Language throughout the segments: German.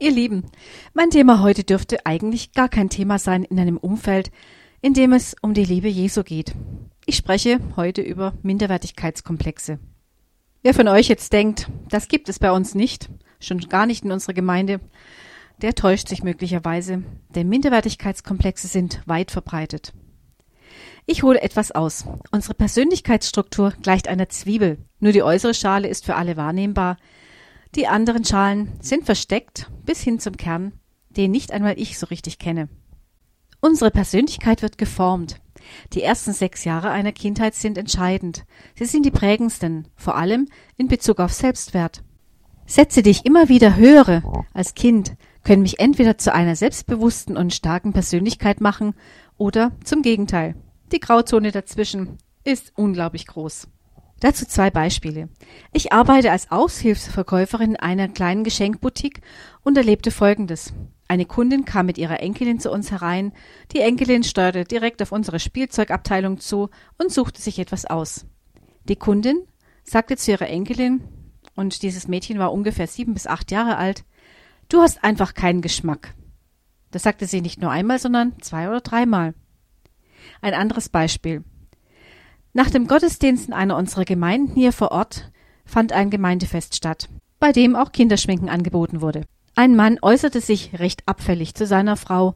Ihr Lieben, mein Thema heute dürfte eigentlich gar kein Thema sein in einem Umfeld, in dem es um die Liebe Jesu geht. Ich spreche heute über Minderwertigkeitskomplexe. Wer von euch jetzt denkt, das gibt es bei uns nicht, schon gar nicht in unserer Gemeinde, der täuscht sich möglicherweise, denn Minderwertigkeitskomplexe sind weit verbreitet. Ich hole etwas aus. Unsere Persönlichkeitsstruktur gleicht einer Zwiebel, nur die äußere Schale ist für alle wahrnehmbar, die anderen Schalen sind versteckt bis hin zum Kern, den nicht einmal ich so richtig kenne. Unsere Persönlichkeit wird geformt. Die ersten sechs Jahre einer Kindheit sind entscheidend. Sie sind die prägendsten, vor allem in Bezug auf Selbstwert. Sätze, die ich immer wieder höre als Kind, können mich entweder zu einer selbstbewussten und starken Persönlichkeit machen oder zum Gegenteil. Die Grauzone dazwischen ist unglaublich groß. Dazu zwei Beispiele. Ich arbeite als Aushilfsverkäuferin einer kleinen Geschenkboutique und erlebte Folgendes. Eine Kundin kam mit ihrer Enkelin zu uns herein. Die Enkelin steuerte direkt auf unsere Spielzeugabteilung zu und suchte sich etwas aus. Die Kundin sagte zu ihrer Enkelin, und dieses Mädchen war ungefähr sieben bis acht Jahre alt, du hast einfach keinen Geschmack. Das sagte sie nicht nur einmal, sondern zwei oder dreimal. Ein anderes Beispiel. Nach dem Gottesdienst in einer unserer Gemeinden hier vor Ort fand ein Gemeindefest statt, bei dem auch Kinderschminken angeboten wurde. Ein Mann äußerte sich recht abfällig zu seiner Frau.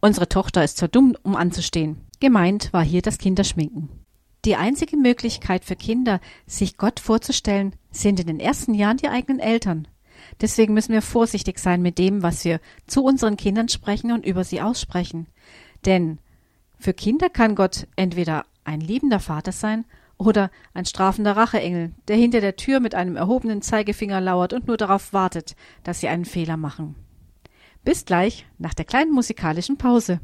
Unsere Tochter ist zu dumm, um anzustehen. Gemeint war hier das Kinderschminken. Die einzige Möglichkeit für Kinder, sich Gott vorzustellen, sind in den ersten Jahren die eigenen Eltern. Deswegen müssen wir vorsichtig sein mit dem, was wir zu unseren Kindern sprechen und über sie aussprechen. Denn für Kinder kann Gott entweder ein liebender Vater sein oder ein strafender Racheengel, der hinter der Tür mit einem erhobenen Zeigefinger lauert und nur darauf wartet, dass sie einen Fehler machen. Bis gleich nach der kleinen musikalischen Pause.